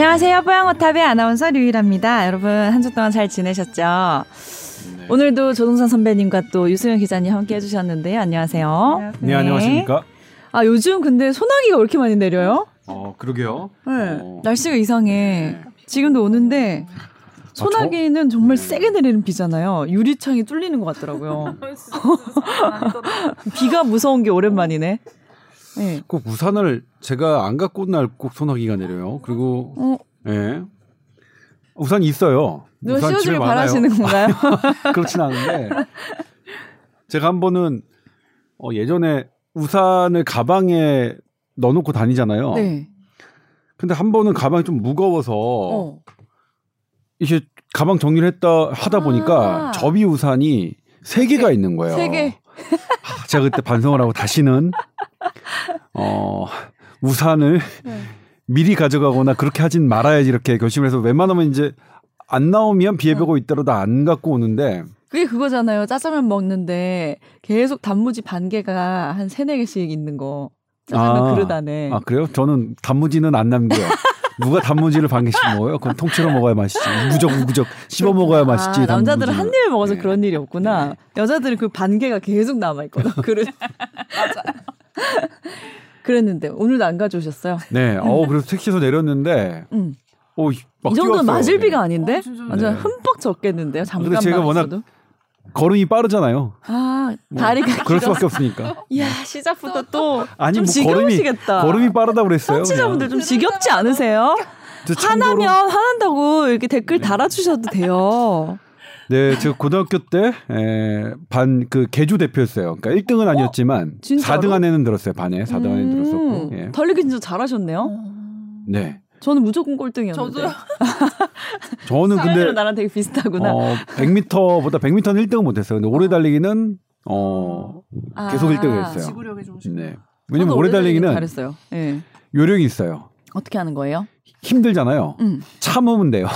안녕하세요. 뽀양호탑의 아나운서 류일합니다. 여러분 한 주 동안 잘 지내셨죠? 네. 오늘도 조동선 선배님과 또 유수영 기자님 함께 해주셨는데요. 안녕하세요. 안녕하세요. 네, 안녕하십니까? 아 요즘 근데 소나기가 왜 이렇게 많이 내려요? 어 그러게요. 네. 어. 날씨가 이상해. 네. 지금도 오는데 소나기는 아, 정말 네. 세게 내리는 비잖아요. 유리창이 뚫리는 것 같더라고요. 비가 무서운 게 오랜만이네. 네. 꼭 우산을 제가 안 갖고 온 날 꼭 소나기가 내려요. 그리고 어? 예. 우산이 있어요. 누가 씌워주길 바라시는 건가요? 그렇진 않은데 제가 한 번은 어, 예전에 우산을 가방에 넣어놓고 다니잖아요. 네. 근데 한 번은 가방이 좀 무거워서 어. 이게 가방 정리를 했다 하다 보니까 아~ 접이 우산이 세 개가 있는 거예요. 세 개. 아, 제가 그때 반성을 하고 다시는 어 우산을 네. 미리 가져가거나 그렇게 하진 말아야지 이렇게 결심을 해서 웬만하면 이제 안 나오면 비 예보고 어. 있더라도 안 갖고 오는데 그게 그거잖아요. 짜장면 먹는데 계속 단무지 반 개가 한 세네 개씩 있는 거. 짜장면 아, 그릇 안에. 아, 그래요? 저는 단무지는 안 남겨요. 누가 단무지를 반 개씩 먹어요? 그럼 통째로 먹어야 맛있지. 우구적 우구적 씹어 먹어야 맛있지. 아, 남자들은 한 입에 먹어서 네. 그런 일이 없구나. 네. 여자들은 그 반 개가 계속 남아 있거든. 그릇. 맞아. 그랬는데 오늘도 안 가져오셨어요? 네. 어 그래서 택시에서 내렸는데 음. 오, 이 정도는 맞을 비가 아닌데 어, 완전 네. 흠뻑 젖겠는데요. 잠깐만 제가 워낙 있어도. 걸음이 빠르잖아요. 아 뭐, 다리가 그럴 수밖에 없으니까. 이야 시작부터 또 아니 뭐 지겨우시겠다. 걸음이, 걸음이 빠르다 그랬어요. 청취자분들 좀 지겹지 않으세요? 화나면 화난다고 이렇게 댓글 달아주셔도 돼요. 네, 제가 고등학교 때 반 그 개주 대표였어요. 그러니까 1등은 아니었지만 어? 4등 안에는 들었어요. 반에 4등 음~ 안에 들었었고. 예. 달리기 진짜 잘하셨네요. 네. 저는 무조건 꼴등이었는데. 저도요. 저는 근데 나랑 되게 비슷하구나. 어, 100m보다 100m는 1등은 못했어요. 근데 오래 달리기는 어 아, 계속 1등을 했어요. 지구력이 좋으시고. 네. 왜냐면 오래 달리기는 잘했어요. 네. 요령이 있어요. 어떻게 하는 거예요? 힘들잖아요. 음. 참으면 돼요.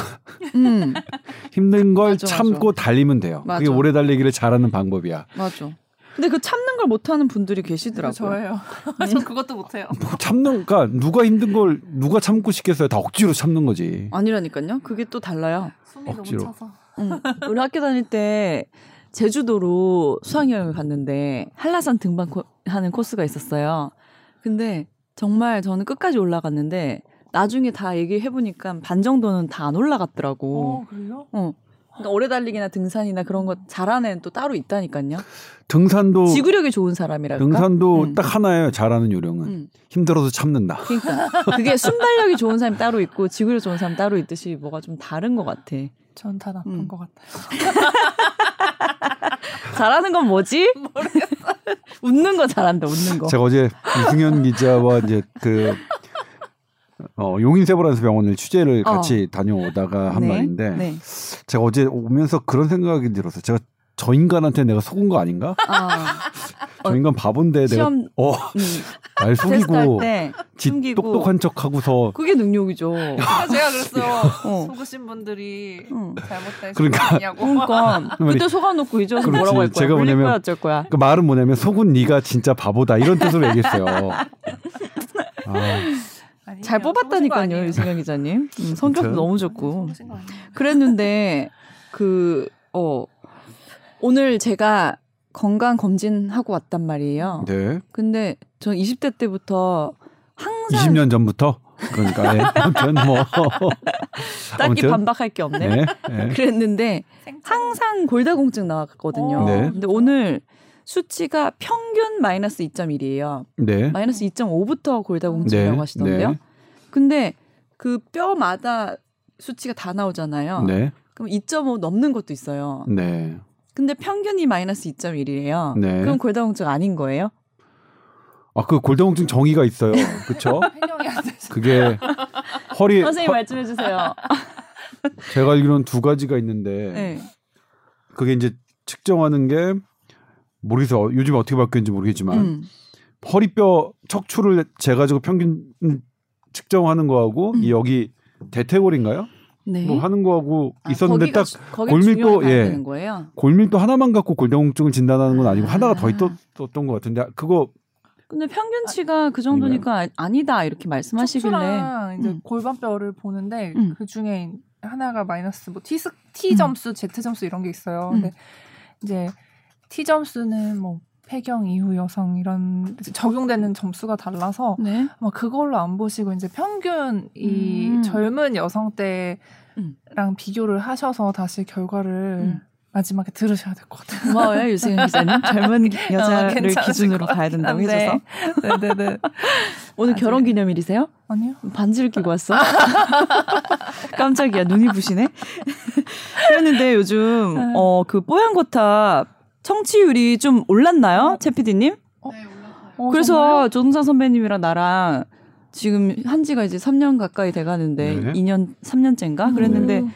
음. 힘든 걸 맞아, 참고 맞아. 달리면 돼요. 맞아. 그게 오래 달리기를 잘하는 방법이야. 맞아. 근데 그 참는 걸 못하는 분들이 계시더라고요. 저예요. 음. 저 그것도 못해요. 뭐 참는, 그러니까 누가 힘든 걸 누가 참고 싶겠어요. 다 억지로 참는 거지. 아니라니까요. 그게 또 달라요. 숨이 억지로. 너무 차서. 응. 우리 학교 다닐 때 제주도로 수학여행을 갔는데 한라산 등반하는 코스가 있었어요. 근데 정말 저는 끝까지 올라갔는데 나중에 다 얘기해 보니까 반 정도는 다 안 올라갔더라고. 어, 그래요? 어. 그러니까 오래 달리기나 등산이나 그런 거 잘하는 애는 또 따로 있다니까요. 등산도 지구력이 좋은 사람이랄까. 등산도 음. 딱 하나예요. 잘하는 요령은 음. 힘들어서 참는다. 그러니까 그게 순발력이 좋은 사람이 따로 있고 지구력 좋은 사람 따로 있듯이 뭐가 좀 다른 것 같아. 전 다 나쁜 음. 것 같아요. 잘하는 건 뭐지? 모르겠어. 웃는 거 잘한다. 웃는 거. 제가 어제 이승현 기자와 이제 그 어, 용인세브란스 병원을 취재를 어. 같이 다녀오다가 한 네. 말인데 네. 제가 어제 오면서 그런 생각이 들었어요. 제가 저 인간한테 내가 속은 거 아닌가? 아. 저 인간 바본데 시험, 내가 어, 음. 날 속이고 지 똑똑한 척하고서 그게 능력이죠. 제가 그랬어요. 어. 속으신 분들이 응. 잘못된 그러니까 그러니까 그때 속아놓고 이제 뭐라고 할 거야? 제가 뭐냐면 어쩔 거야? 그 말은 뭐냐면 속은 네가 진짜 바보다 이런 뜻으로 얘기했어요. 아. 잘 뽑았다니까요, 유승현 기자님. 음, 성격도 너무 좋고. 그랬는데 그 어. 오늘 제가 건강 검진하고 왔단 말이에요. 네. 근데 전 20대 때부터 항상 20년 전부터 그러니까 예. 아무튼 뭐 딱히 아무튼. 반박할 게 없네. 네, 네. 그랬는데 항상 골다공증 나왔거든요. 네. 근데 오늘 수치가 평균 마이너스 2.1이에요. 네. 마이너스 2.5부터 골다공증이라고 네. 하시던데요. 네. 근데 그 뼈마다 수치가 다 나오잖아요. 네. 그럼 2.5 넘는 것도 있어요. 네. 근데 평균이 마이너스 2.1이래요. 네. 그럼 골다공증 아닌 거예요? 아, 그 골다공증 정의가 있어요. 그렇죠? 그게 허리 선생님 허... 말씀해 주세요. 제가 알기로는 두 가지가 있는데 네. 그게 이제 측정하는 게 모르겠어요. 요즘 어떻게 바뀌었는지 모르겠지만 음. 허리뼈 척추를 재가지고 평균 측정하는 거하고 음. 이 여기 대퇴골인가요? 네. 뭐 하는 거하고 아, 있었는데 거기가, 딱 골밀도 예 골밀도 하나만 갖고 골다공증을 진단하는 건 아니고 아. 하나가 더 있었던 것 같은데 그거 근데 평균치가 그 정도니까 아닌가요? 아니다 이렇게 말씀하시길래 이제 음. 골반뼈를 보는데 음. 그 중에 하나가 마이너스 뭐 T, T 점수, 음. Z 점수 이런 게 있어요. 음. 근데 이제 T 점수는 뭐 폐경 이후 여성 이런 적용되는 점수가 달라서 네. 막 그걸로 안 보시고 이제 평균 이 음. 젊은 여성 때랑 음. 비교를 하셔서 다시 결과를 음. 마지막에 들으셔야 될 것 같아요. 고마워요, 유승현 기자님. 젊은 어, 여자를 어, 기준으로 봐야 된다고 네. 해줘서. 네네네. 오늘 결혼 기념일이세요? 아니요. 반지를 끼고 왔어? 깜짝이야, 눈이 부시네. 그랬는데 요즘, 네. 어, 그 뽀얀 거탑 청취율이 좀 올랐나요? 채 PD님? 어? 네, 올랐어요. 그래서 정말요? 조동찬 선배님이랑 나랑 지금 한 지가 이제 3년 가까이 돼 가는데 네. 2년, 3년째인가? 그랬는데 음.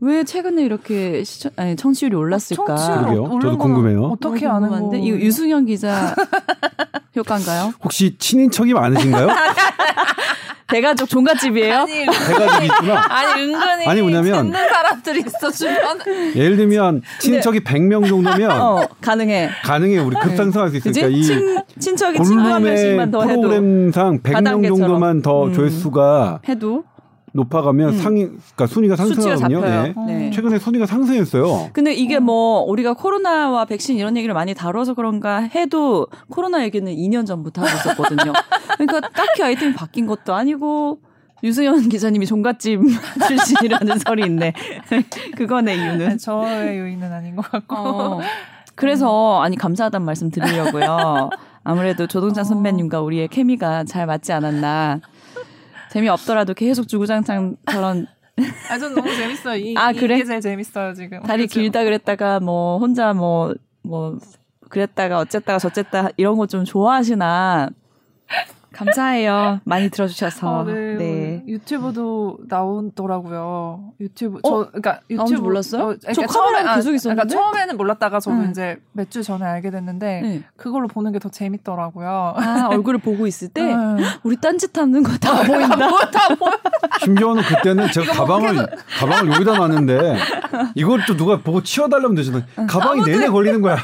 왜 최근에 이렇게 시청, 아니, 청취율이 올랐을까? 그러게요. 저도 궁금해요. 어떻게 아는 건데? 이거 유승현 기자 효과인가요? 혹시 친인척이 많으신가요? 대가족 종갓집이에요? 아니, 대가족이 있구나. 아니 은근히 아니 뭐냐면 듣는 사람들이 있어 주변. 예를 들면 친척이 네. 100명 정도면 어, 가능해. 가능해. 우리 급상승할 수 있으니까 이 친, 친척이 친구 한 명씩만 더 해도 프로그램상 100명 정도만 더 음. 조회수가 해도 높아가면 음. 상위, 그러니까 순위가 상승하거든요. 네. 네. 최근에 순위가 상승했어요. 근데 이게 뭐 우리가 코로나와 백신 이런 얘기를 많이 다뤄서 그런가 해도 코로나 얘기는 2년 전부터 하고 있었거든요. 그러니까 딱히 아이템이 바뀐 것도 아니고 유수연 기자님이 종갓집 출신이라는 설이 있네. 그거네 이유는. 저의 요인은 아닌 것 같고. 어. 그래서 아니 감사하다는 말씀 드리려고요. 아무래도 조동찬 어. 선배님과 우리의 케미가 잘 맞지 않았나. 재미없더라도 계속 주구장창 아, 전 너무 재밌어요. 이, 아, 그래? 이게 제일 재밌어요, 지금. 다리 그렇죠? 길다 그랬다가, 뭐, 혼자 뭐, 뭐, 그랬다가, 어쨌다가, 저쨌다, 이런 거 좀 좋아하시나. 감사해요. 많이 들어주셔서. 아, 네. 네. 유튜브도 나오더라고요. 유튜브 어? 저 그러니까 유튜브 몰랐어요? 어, 그러니까 저 처음에 아, 계속 있었는데. 그러니까 처음에는 몰랐다가 저도 응. 이제 몇 주 전에 알게 됐는데 네. 그걸로 보는 게 더 재밌더라고요. 아 얼굴을 보고 있을 때 네. 우리 딴짓하는 거 다 보인다. 다 보여. 심지어는 그때는 제가 가방을 가방을 여기다 놨는데 이걸 또 누가 보고 치워달라면 되잖아요. 가방이 내내 걸리는 거야.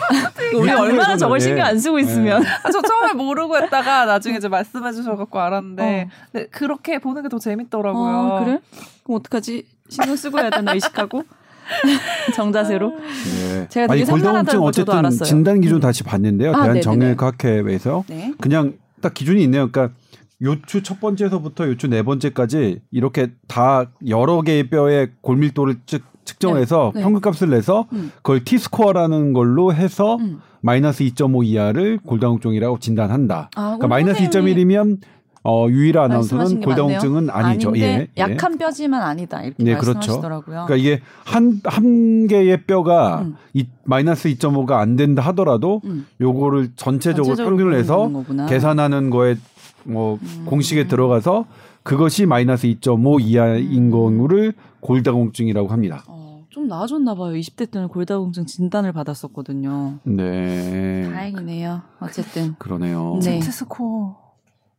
우리 얼마나 저걸 신경 안 쓰고 있으면. 아, 저 처음에 모르고 했다가 나중에 이제 말씀 말씀해 주셔갖고 알았는데 어. 네, 그렇게 보는 게 더 재밌더라고요. 아, 그래? 그럼 어떡하지? 신경 쓰고 해야 되나 의식하고? 정자세로. 네. 제가 되게 산만하다는 걸 저도 알았어요. 진단 기준 음. 다시 봤는데요. 아, 대한정형외과학회에서 네. 그냥 딱 기준이 있네요. 그러니까 요추 첫 번째서부터 요추 네 번째까지 이렇게 다 여러 개의 뼈의 골밀도를 즉 측정해서 네. 네. 평균값을 내서 음. 그걸 T 스코어라는 걸로 해서 음. 마이너스 2.5 이하를 골다공증이라고 진단한다. 아, 그러니까 마이너스 2.1이면 어, 유일아 아나운서는 골다공증은 아니죠. 예, 예. 약한 뼈지만 아니다 이렇게 네, 그렇죠. 말씀하시더라고요. 그렇죠. 그러니까 이게 한 한 개의 뼈가 음. 이, 마이너스 2.5가 안 된다 하더라도 음. 요거를 전체적으로, 전체적으로 평균을 해서 계산하는 거에 뭐 음. 공식에 들어가서 그것이 마이너스 2.5 이하인 거를 골다공증이라고 합니다. 어. 좀 나아졌나 봐요. 20대 때는 골다공증 진단을 받았었거든요. 네. 다행이네요. 어쨌든. 그러네요. 네. 스코어.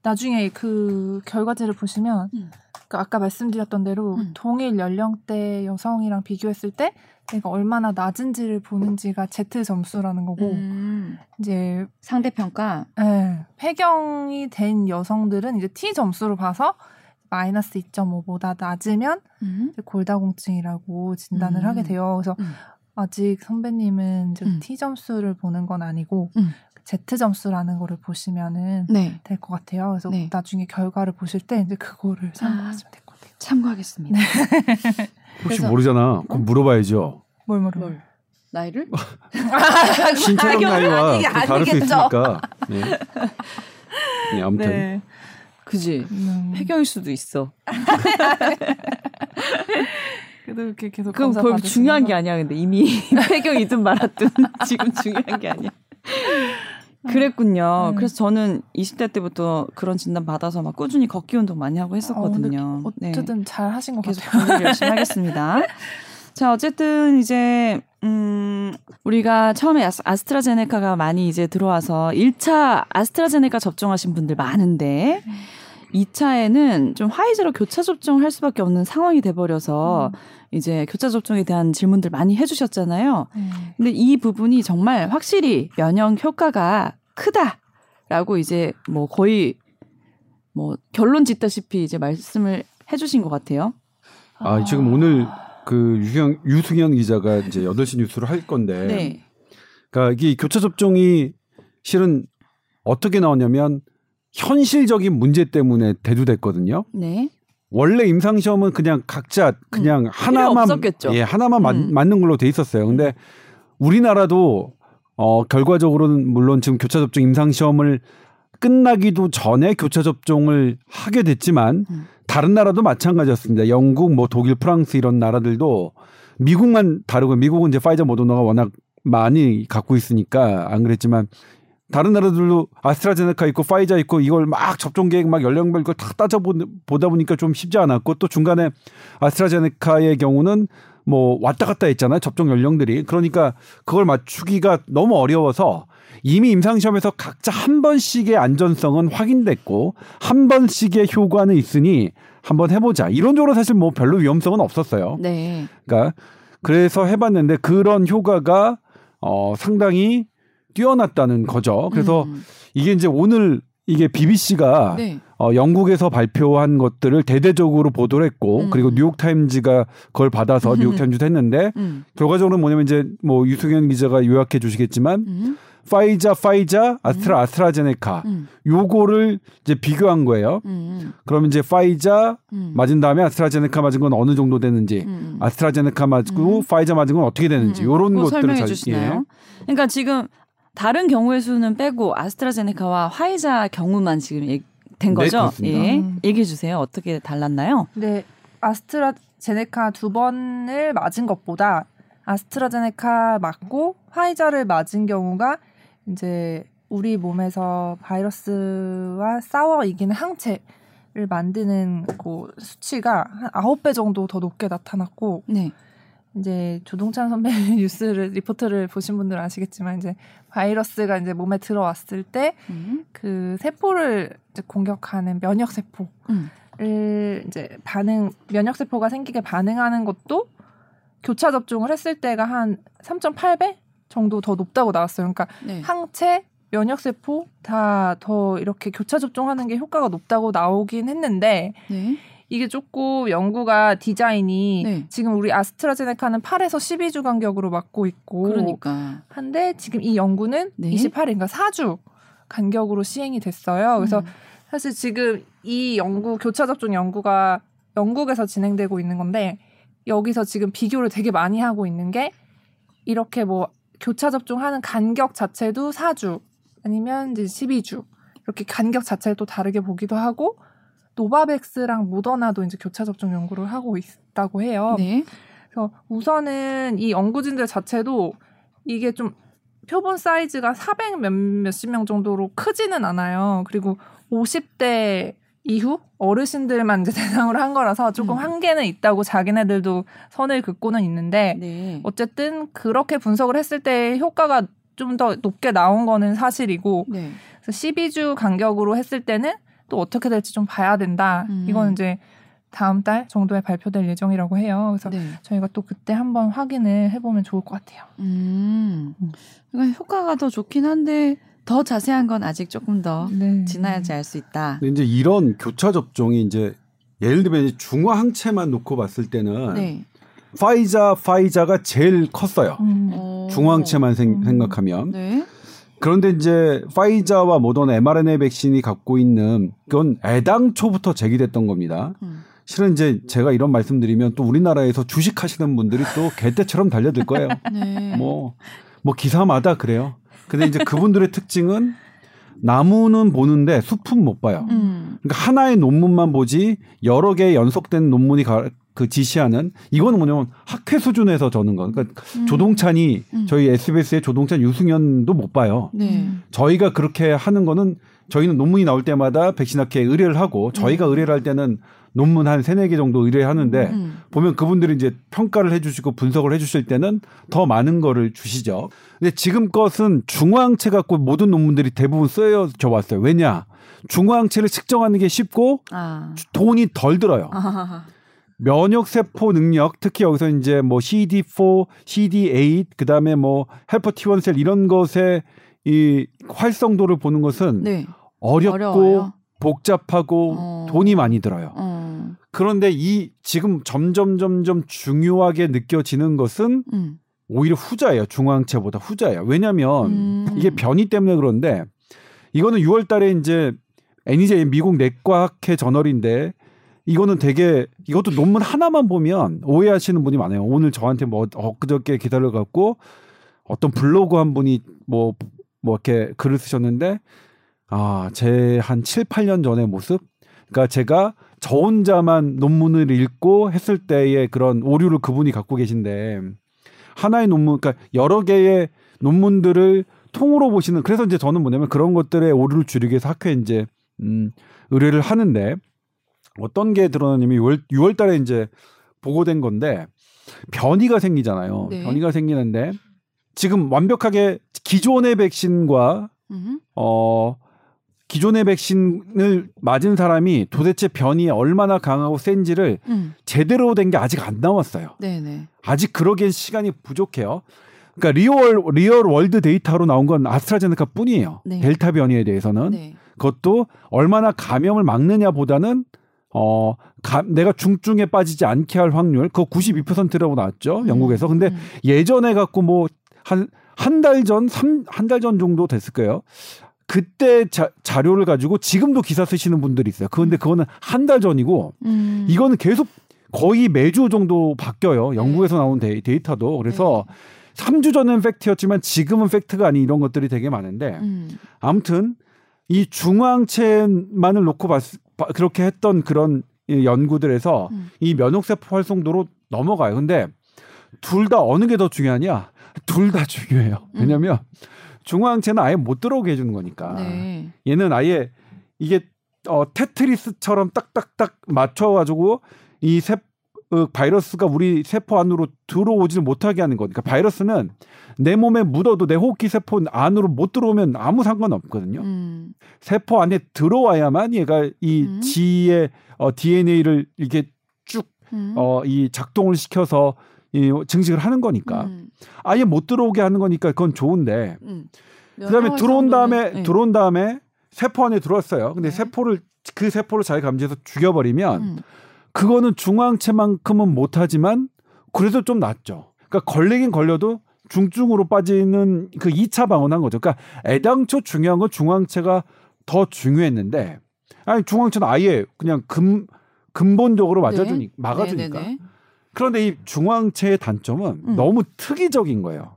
나중에 그 결과지를 보시면 음. 그 아까 말씀드렸던 대로 음. 동일 연령대 여성이랑 비교했을 때 내가 얼마나 낮은지를 보는지가 Z 점수라는 거고 음. 이제 상대 평가. 네, 폐경이 된 여성들은 이제 T 점수로 봐서 마이너스 2.5보다 낮으면 음. 골다공증이라고 진단을 음. 하게 돼요. 그래서 음. 아직 선배님은 음. T 점수를 보는 건 아니고 음. Z 점수라는 거를 보시면은 네. 될것 같아요. 그래서 네. 나중에 결과를 보실 때 이제 그거를 참고하시면 될것 같아요. 참고하겠습니다. 네. 혹시 모르잖아. 그럼 물어봐야죠. 뭘 물어? 뭘? 나이를? 신체적 나이와 다를 수 있으니까. 네. 네, 아무튼. 네. 그지. 음. 폐경일 수도 있어. 그래도 이렇게 계속 그건 별 중요한 게 아니야. 근데 이미 폐경이든 말았든 지금 중요한 게 아니야. 그랬군요. 음. 그래서 저는 20대 때부터 그런 진단 받아서 막 꾸준히 걷기 운동 많이 하고 했었거든요. 어, 어쨌든 네. 잘 하신 것 계속 같아요. 계속 열심히 하겠습니다. 자, 어쨌든 이제 음, 우리가 처음에 아스트라제네카가 많이 이제 들어와서 1차 아스트라제네카 접종하신 분들 많은데 음. 2차에는 좀 화이자로 교차 접종을 할 수밖에 없는 상황이 돼버려서 음. 이제 교차 접종에 대한 질문들 많이 해주셨잖아요. 음. 근데 이 부분이 정말 확실히 면역 효과가 크다. 라고 이제 뭐 거의 뭐 결론 짓다시피 이제 말씀을 해주신 것 같아요. 아, 지금 오늘 그 유승현, 유승현 기자가 이제 8시 뉴스를 할 건데. 네. 그러니까 이게 교차 접종이 실은 어떻게 나왔냐면 현실적인 문제 때문에 대두됐거든요. 네. 원래 임상 시험은 그냥 각자 그냥 음, 하나만 예, 하나만 음. 맞, 는 걸로 돼 있었어요. 근데 우리나라도 어 결과적으로는 물론 지금 교차 접종 임상 시험을 끝나기도 전에 교차 접종을 하게 됐지만 음. 다른 나라도 마찬가지였습니다. 영국, 뭐 독일, 프랑스 이런 나라들도 미국만 다르고 미국은 이제 파이저 모더나가 워낙 많이 갖고 있으니까 안 그랬지만 다른 나라들도 아스트라제네카 있고 파이자 있고 이걸 막 접종 계획 막 연령별 이걸 다 따져 보다 보니까 좀 쉽지 않았고 또 중간에 아스트라제네카의 경우는 뭐 왔다 갔다 했잖아요 접종 연령들이 그러니까 그걸 맞추기가 너무 어려워서 이미 임상시험에서 각자 한 번씩의 안전성은 확인됐고 한 번씩의 효과는 있으니 한번 해보자 이론적으로 사실 뭐 별로 위험성은 없었어요. 네. 그러니까 그래서 해봤는데 그런 효과가 어 상당히 뛰어났다는 거죠. 그래서 음. 이게 이제 오늘 이게 BBC가 네. 어, 영국에서 발표한 것들을 대대적으로 보도를 했고 음. 그리고 뉴욕 타임즈가 그걸 받아서 뉴욕 타임즈도 했는데 음. 결과적으로 뭐냐면 이제 뭐 유승현 기자가 요약해 주시겠지만 음. 파이자 파이자 아스트라 음. 아스트라제네카 음. 요거를 이제 비교한 거예요. 음. 그러면 이제 파이자 맞은 다음에 아스트라제네카 맞은 건 어느 정도 되는지 아스트라제네카 맞고 파이자 맞은 건 어떻게 되는지 요런 것들을 설명해 주시나요? 예. 그러니까 지금 다른 경우의 수는 빼고 아스트라제네카와 화이자 경우만 지금 된 네, 거죠? 네, 예. 음. 얘기해 주세요. 어떻게 달랐나요? 네. 아스트라제네카 두 번을 맞은 것보다 아스트라제네카 맞고 화이자를 맞은 경우가 이제 우리 몸에서 바이러스와 싸워 이기는 항체를 만드는 그 수치가 한 아홉 배 정도 더 높게 나타났고 네. 이제 조동찬 선배 뉴스를 리포트를 보신 분들은 아시겠지만 이제 바이러스가 이제 몸에 들어왔을 때그 음. 세포를 이제 공격하는 면역 세포를 음. 이제 반응 면역 세포가 생기게 반응하는 것도 교차 접종을 했을 때가 한 3.8배 정도 더 높다고 나왔어요. 그러니까 네. 항체 면역 세포 다 더 이렇게 교차 접종하는 게 효과가 높다고 나오긴 했는데 네. 이게 조금 연구가 디자인이 네. 지금 우리 아스트라제네카는 8에서 12주 간격으로 맞고 있고 그러니까. 한데 지금 이 연구는 네. 28일 그러니까 4주 간격으로 시행이 됐어요. 그래서 음. 사실 지금 이 연구 교차 접종 연구가 영국에서 진행되고 있는 건데 여기서 지금 비교를 되게 많이 하고 있는 게 이렇게 뭐 교차 접종하는 간격 자체도 4주 아니면 이제 12주 이렇게 간격 자체를 또 다르게 보기도 하고 노바백스랑 모더나도 이제 교차 접종 연구를 하고 있다고 해요. 네. 그래서 우선은 이 연구진들 자체도 이게 좀 표본 사이즈가 400 몇, 몇십 명 정도로 크지는 않아요. 그리고 50대 이후 어르신들만 이제 대상으로 한 거라서 조금 음. 한계는 있다고 자기네들도 선을 긋고는 있는데 네. 어쨌든 그렇게 분석을 했을 때 효과가 좀 더 높게 나온 거는 사실이고 네. 그래서 12주 간격으로 했을 때는 또 어떻게 될지 좀 봐야 된다. 음. 이건 이제 다음 달 정도에 발표될 예정이라고 해요. 그래서 네. 저희가 또 그때 한번 확인을 해보면 좋을 것 같아요. 음. 그러니까 효과가 더 좋긴 한데 더 자세한 건 아직 조금 더 네. 지나야지 알 수 있다. 근데 이제 이런 교차 접종이 이제 예를 들면 중화 항체만 놓고 봤을 때는 네. 파이자 파이자가 제일 컸어요. 음. 중화 항체만 생, 음. 각하면 네. 그런데 이제 파이자와 모더나 mRNA 백신이 갖고 있는 그건 애당초부터 제기됐던 겁니다. 음. 실은 이제 제가 이런 말씀드리면 또 우리나라에서 주식하시는 분들이 또 개떼처럼 달려들 거예요. 네. 뭐, 뭐 기사마다 그래요. 근데 이제 그분들의 특징은 나무는 보는데 숲은 못 봐요. 음. 그러니까 하나의 논문만 보지 여러 개 연속된 논문이 가, 그 지시하는 이거는 뭐냐면 학회 수준에서 저는 거. 그러니까 음. 조동찬이 음. 저희 SBS의 조동찬 유승현도 못 봐요. 네. 저희가 그렇게 하는 거는 저희는 논문이 나올 때마다 백신학회에 의뢰를 하고 저희가 음. 의뢰를 할 때는 논문 한 세네 개 정도 의뢰하는데 음. 보면 그분들이 이제 평가를 해 주시고 분석을 해 주실 때는 더 많은 거를 주시죠. 근데 지금 것은 중화항체 갖고 모든 논문들이 대부분 쓰여져 왔어요. 왜냐? 중화항체를 측정하는 게 쉽고 아. 돈이 덜 들어요. 아. 면역 세포 능력 특히 여기서 이제 뭐 CD4, CD8 그다음에 뭐 헬퍼 T1 셀 이런 것에 이 활성도를 보는 것은 네. 어렵고 어려워요? 복잡하고 어... 돈이 많이 들어요. 어... 그런데 이 지금 점점 점점 중요하게 느껴지는 것은 음. 오히려 후자예요. 중앙체보다 후자예요. 왜냐하면 음. 이게 변이 때문에 그런데 이거는 6월달에 이제 NEJ 미국 내과학회 저널인데 이거는 되게 이것도 논문 하나만 보면 오해하시는 분이 많아요. 오늘 저한테 뭐 엊그저께 기사를 갖고 어떤 블로그 한 분이 뭐뭐 뭐 이렇게 글을 쓰셨는데 아, 제 한 7, 8년 전의 모습? 그러니까 제가 저 혼자만 논문을 읽고 했을 때의 그런 오류를 그분이 갖고 계신데 하나의 논문, 그러니까 여러 개의 논문들을 통으로 보시는 그래서 이제 저는 뭐냐면 그런 것들의 오류를 줄이기 위해서 학회에 이제 음, 의뢰를 하는데 어떤 게 드러나냐면 6월, 6월 달에 이제 보고된 건데 변이가 생기잖아요. 네. 변이가 생기는데 지금 완벽하게 기존의 백신과 음흠. 어 기존의 백신을 맞은 사람이 도대체 변이 얼마나 강하고 센지를 음. 제대로 된 게 아직 안 나왔어요. 네네. 아직 그러기엔 시간이 부족해요. 그러니까 real real world 데이터로 나온 건 아스트라제네카 뿐이에요. 네. 델타 변이에 대해서는 네. 그것도 얼마나 감염을 막느냐보다는 어 가, 내가 중증에 빠지지 않게 할 확률 그거 92%라고 나왔죠 음. 영국에서. 근데 음. 예전에 갖고 뭐 한 한 달 전, 한달 전 정도 됐을 거예요. 그때 자, 자료를 가지고 지금도 기사 쓰시는 분들이 있어요. 그런데 음. 그거는 한 달 전이고 음. 이거는 계속 거의 매주 정도 바뀌어요. 영국에서 네. 나온 데이, 데이터도. 그래서 네. 3주 전엔 팩트였지만 지금은 팩트가 아닌 이런 것들이 되게 많은데 음. 아무튼 이 중화항체만을 놓고 봤, 그렇게 했던 그런 연구들에서 음. 이 면역세포 활성도로 넘어가요. 근데 둘 다 어느 게 더 중요하냐? 둘 다 중요해요. 음. 왜냐면 음. 중화항체는 아예 못 들어오게 해주는 거니까. 네. 얘는 아예 이게 어, 테트리스처럼 딱딱딱 맞춰가지고 이 세, 어, 바이러스가 우리 세포 안으로 들어오지를 못하게 하는 거니까 바이러스는 내 몸에 묻어도 내 호흡기 세포 안으로 못 들어오면 아무 상관없거든요. 음. 세포 안에 들어와야만 얘가 이 음. 지의 어, DNA를 이렇게 쭉 음. 어, 이 작동을 시켜서 이 증식을 하는 거니까 음. 아예 못 들어오게 하는 거니까 그건 좋은데 음. 그다음에 들어온 다음에 네. 들어온 다음에 세포 안에 들어왔어요. 근데 네. 세포를 그 세포를 잘 감지해서 죽여버리면 음. 그거는 중앙체만큼은 못하지만 그래도 좀 낫죠. 그러니까 걸리긴 걸려도 중증으로 빠지는 그 2차 방어한 거죠. 그러니까 애당초 중요한 건 중앙체가 더 중요했는데 아니 중앙체는 아예 그냥 근 근본적으로 맞아주니 네. 막아주니까. 네네네. 그런데 이 중앙체의 단점은 음. 너무 특이적인 거예요.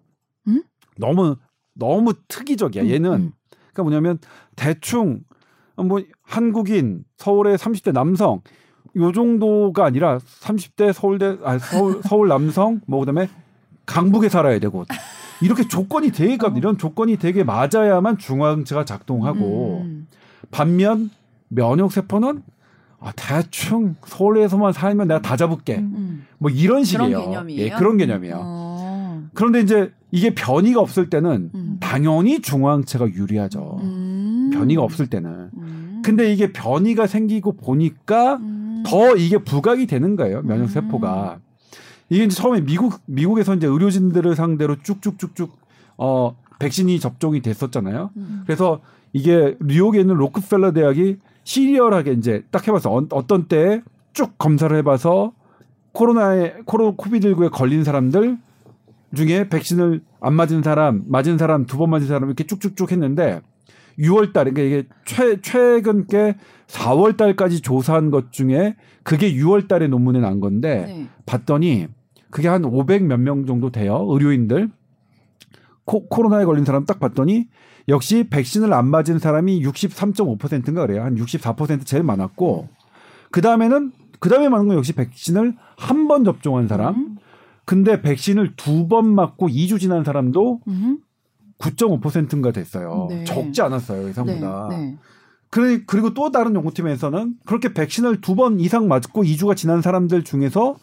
음? 너무 너무 특이적이야. 음, 얘는 음. 그러니까 뭐냐면 대충 뭐 한국인 서울의 30대 남성 요 정도가 아니라 30대 서울대 아 서울 서울 남성 뭐 그다음에 강북에 살아야 되고 이렇게 조건이 되게 어. 이런 조건이 되게 맞아야만 중앙체가 작동하고 음. 반면 면역 세포는 아, 대충 서울에서만 살면 내가 다 잡을게. 음, 음. 뭐 이런 식이에요. 그런 개념이에요. 예, 그런 개념이에요. 어. 그런데 이제 이게 변이가 없을 때는 음. 당연히 중앙체가 유리하죠. 음. 변이가 없을 때는. 음. 근데 이게 변이가 생기고 보니까 음. 더 이게 부각이 되는 거예요. 면역 세포가. 이게 이제 처음에 미국 미국에서 이제 의료진들을 상대로 쭉쭉쭉쭉 어 백신이 접종이 됐었잖아요. 그래서 이게 뉴욕에 있는 로크펠러 대학이 시리얼하게 이제 딱 해봐서 어, 떤 때에 쭉 검사를 해봐서 코로나에 코로 코비드19에 걸린 사람들 중에 백신을 안 맞은 사람, 맞은 사람, 두 번 맞은 사람 이렇게 쭉쭉쭉 했는데 6월 달에 그러니까 이게 최 최근 께 4월 달까지 조사한 것 중에 그게 6월 달에 논문에 난 건데 네. 봤더니 그게 한 500 몇 명 정도 돼요. 의료인들. 코, 코로나에 걸린 사람 딱 봤더니 역시 백신을 안 맞은 사람이 63.5%인가 그래요. 한 64% 제일 많았고 그 다음에는 그 다음에 많은 건 역시 백신을 한 번 접종한 사람. 음. 근데 백신을 두 번 맞고 2주 지난 사람도 음. 9.5%인가 됐어요. 네. 적지 않았어요 예상보다. 네. 네. 그래, 그리고 또 다른 연구팀에서는 그렇게 백신을 두 번 이상 맞고 2주가 지난 사람들 중에서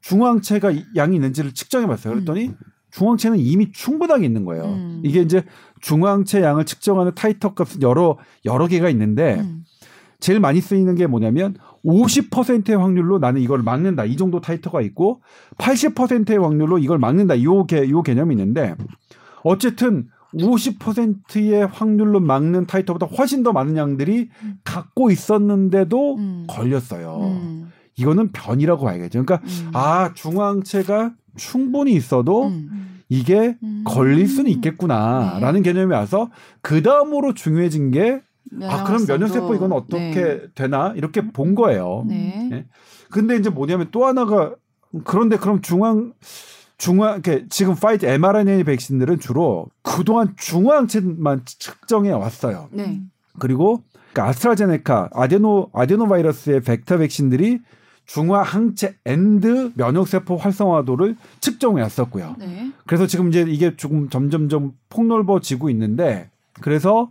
중앙체가 양이 있는지를 측정해 봤어요. 그랬더니 음. 중앙체는 이미 충분하게 있는 거예요. 음. 이게 이제 중앙체 양을 측정하는 타이터 값은 여러 여러 개가 있는데 음. 제일 많이 쓰이는 게 뭐냐면 50%의 확률로 나는 이걸 막는다. 이 정도 타이터가 있고 80%의 확률로 이걸 막는다. 요 개, 요 개념이 있는데 어쨌든 50%의 확률로 막는 타이터보다 훨씬 더 많은 양들이 음. 갖고 있었는데도 음. 걸렸어요. 음. 이거는 변이라고 봐야겠죠. 그러니까 음. 아 중앙체가 충분히 있어도 음. 이게 걸릴 수는 있겠구나라는 네. 개념이 와서 그 다음으로 중요해진 게 아, 그럼 면역세포 이건 어떻게 네. 되나? 이렇게 본 거예요. 네. 네. 근데 이제 뭐냐면 또 하나가 그런데 그럼 중앙 이렇게 지금 파이자 mRNA 백신들은 주로 그동안 중화항체만 측정해 왔어요. 네. 그리고 그러니까 아스트라제네카 아데노 아데노 바이러스의 벡터 백신들이 중화 항체 and 면역 세포 활성화도를 측정해 왔었고요. 네. 그래서 지금 이제 이게 조금 점점점 폭넓어지고 있는데 그래서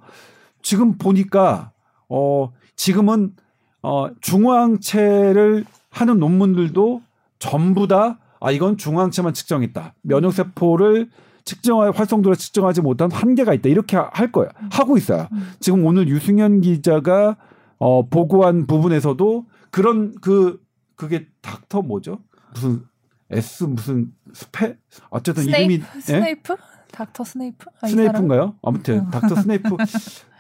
지금 보니까 어 지금은 어 중화 항체를 하는 논문들도 전부 다 아 이건 중화항체만 측정했다. 면역 세포를 측정할 활성도를 측정하지 못한 한계가 있다. 이렇게 할 거야. 하고 있어요. 지금 오늘 유승현 기자가 어 보고한 부분에서도 그런 그 그게 닥터 뭐죠? 무슨 S 무슨 스페 어쨌든 스네이프? 이름이 예? 스네이프? 예? 닥터 스네이프? 아, 스네이프인가요? 아무튼 어. 닥터 스네이프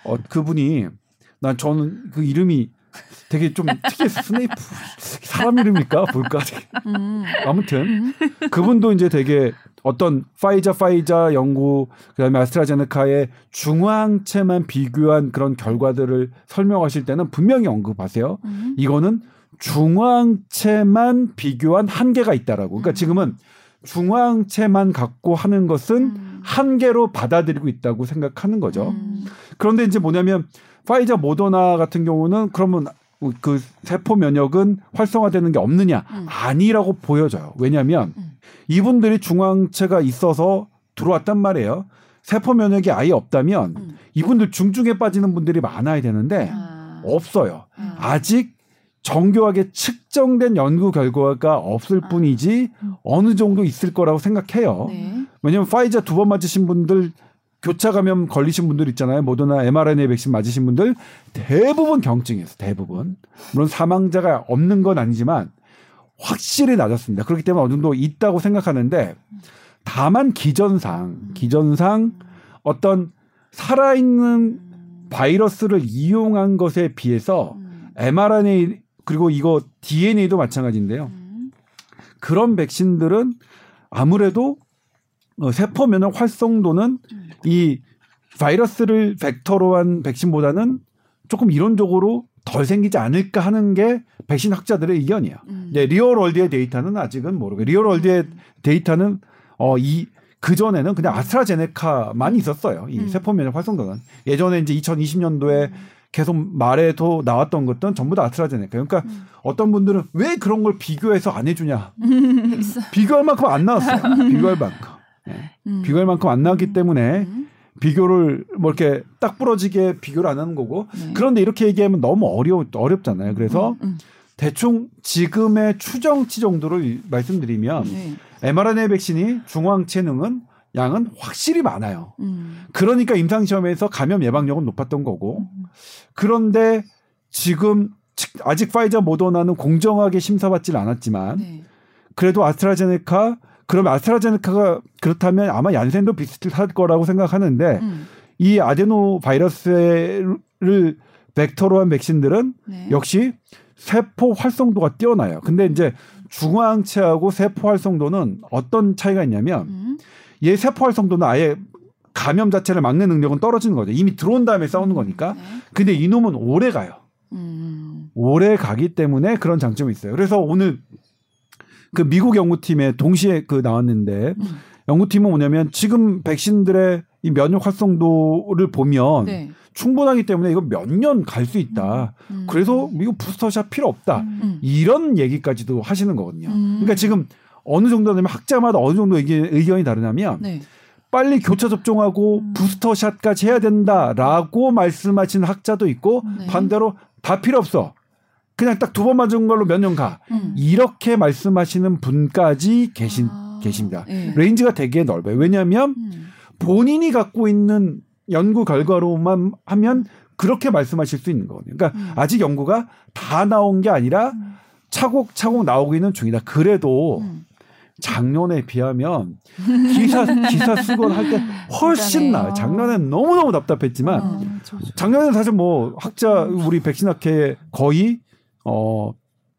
어 그분이 난 저는 그 이름이 되게 좀 특이해서 스네이프 사람 이름일까 볼까 음. 아무튼 그분도 이제 되게 어떤 파이자 파이자 연구 그다음에 아스트라제네카의 중앙체만 비교한 그런 결과들을 설명하실 때는 분명히 언급하세요. 음. 이거는 중앙체만 비교한 한계가 있다라고. 그러니까 음. 지금은 중앙체만 갖고 하는 것은 음. 한계로 받아들이고 있다고 생각하는 거죠. 음. 그런데 이제 뭐냐면 파이자 모더나 같은 경우는 그러면 그 세포 면역은 활성화되는 게 없느냐? 음. 아니라고 보여져요. 왜냐하면 음. 이분들이 중앙체가 있어서 들어왔단 말이에요. 세포 면역이 아예 없다면 음. 이분들 중증에 빠지는 분들이 많아야 되는데 아. 없어요. 아. 아직 정교하게 측정된 연구 결과가 없을 아. 뿐이지 음. 어느 정도 있을 거라고 생각해요. 네. 왜냐하면 파이자 두 번 맞으신 분들 교차 감염 걸리신 분들 있잖아요. 모더나 mRNA 백신 맞으신 분들 대부분 경증이었어요. 대부분. 물론 사망자가 없는 건 아니지만 확실히 낮았습니다. 그렇기 때문에 어느 정도 있다고 생각하는데 다만 기전상 기전상 어떤 살아있는 바이러스를 이용한 것에 비해서 mRNA 그리고 이거 DNA도 마찬가지인데요. 그런 백신들은 아무래도 어, 세포 면역 활성도는 이 바이러스를 벡터로 한 백신보다는 조금 이론적으로 덜 생기지 않을까 하는 게 백신 학자들의 의견이에요. 음. 네, real world의 데이터는 아직은 모르고 real world의 음. 데이터는 어 이 그 전에는 그냥 아스트라제네카만 있었어요. 이 음. 세포 면역 활성도는 예전에 이제 2020년도에 음. 계속 말에도 나왔던 것들은 전부 다 아스트라제네카. 그러니까 음. 어떤 분들은 왜 그런 걸 비교해서 안 해주냐? 비교할 만큼 안 나왔어요. 비교할 만큼. 네. 음. 비교할 만큼 안 나왔기 때문에 음. 비교를 뭐 이렇게 딱 부러지게 비교를 안 하는 거고 네. 그런데 이렇게 얘기하면 너무 어려 어렵잖아요. 그래서 음, 음. 대충 지금의 추정치 정도를 말씀드리면 네. mRNA 백신이 중앙 체능은 양은 확실히 많아요. 음. 그러니까 임상 시험에서 감염 예방력은 높았던 거고 음. 그런데 지금 아직 파이자 모더나는 공정하게 심사받질 않았지만 네. 그래도 아스트라제네카 그러면 아스트라제네카가 그렇다면 아마 얀센도 비슷할 거라고 생각하는데 음. 이 아데노 바이러스를 벡터로 한 백신들은 네. 역시 세포 활성도가 뛰어나요. 근데 이제 중앙체하고 세포 활성도는 어떤 차이가 있냐면 음. 얘 세포 활성도는 아예 감염 자체를 막는 능력은 떨어지는 거죠. 이미 들어온 다음에 싸우는 거니까. 네. 근데 이놈은 오래 가요. 음. 오래 가기 때문에 그런 장점이 있어요. 그래서 오늘 그 미국 연구팀에 동시에 그 나왔는데 음. 연구팀은 뭐냐면 지금 백신들의 이 면역 활성도를 보면 네. 충분하기 때문에 이거 몇 년 갈 수 있다. 음. 음. 그래서 이거 부스터샷 필요 없다. 음. 음. 이런 얘기까지도 하시는 거거든요. 음. 그러니까 지금 어느 정도냐면 학자마다 어느 정도 의견이 다르냐면 네. 빨리 교차 접종하고 부스터샷까지 해야 된다라고 말씀하시는 학자도 있고 네. 반대로 다 필요 없어. 그냥 딱 두 번 맞은 걸로 몇 년 가. 음. 이렇게 말씀하시는 분까지 계신 아, 계십니다. 네. range가 되게 넓어요. 왜냐하면 음. 본인이 갖고 있는 연구 결과로만 하면 그렇게 말씀하실 수 있는 거거든요. 그러니까 음. 아직 연구가 다 나온 게 아니라 음. 차곡차곡 나오고 있는 중이다. 그래도 음. 작년에 비하면 기사 기사 쓰곤 할때 훨씬 나. 작년엔 너무 너무 답답했지만 어, 작년에는 사실 뭐 학자 우리 백신학회 거의 어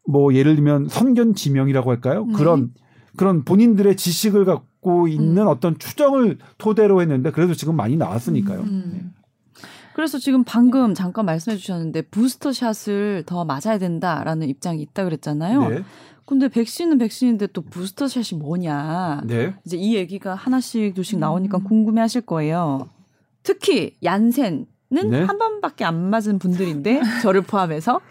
뭐 예를 들면 선견 지명이라고 할까요? 네. 그런 그런 본인들의 지식을 갖고 있는 음. 어떤 추정을 토대로 했는데 그래도 지금 많이 나왔으니까요. 음. 네. 그래서 지금 방금 잠깐 말씀해 주셨는데 부스터 샷을 더 맞아야 된다라는 입장이 있다 그랬잖아요. 네. 근데 백신은 백신인데 또 부스터 샷이 뭐냐. 네. 이제 이 얘기가 하나씩 둘씩 나오니까 음. 궁금해 하실 거예요. 특히 얀센 는 네? 한 번밖에 안 맞은 분들인데 저를 포함해서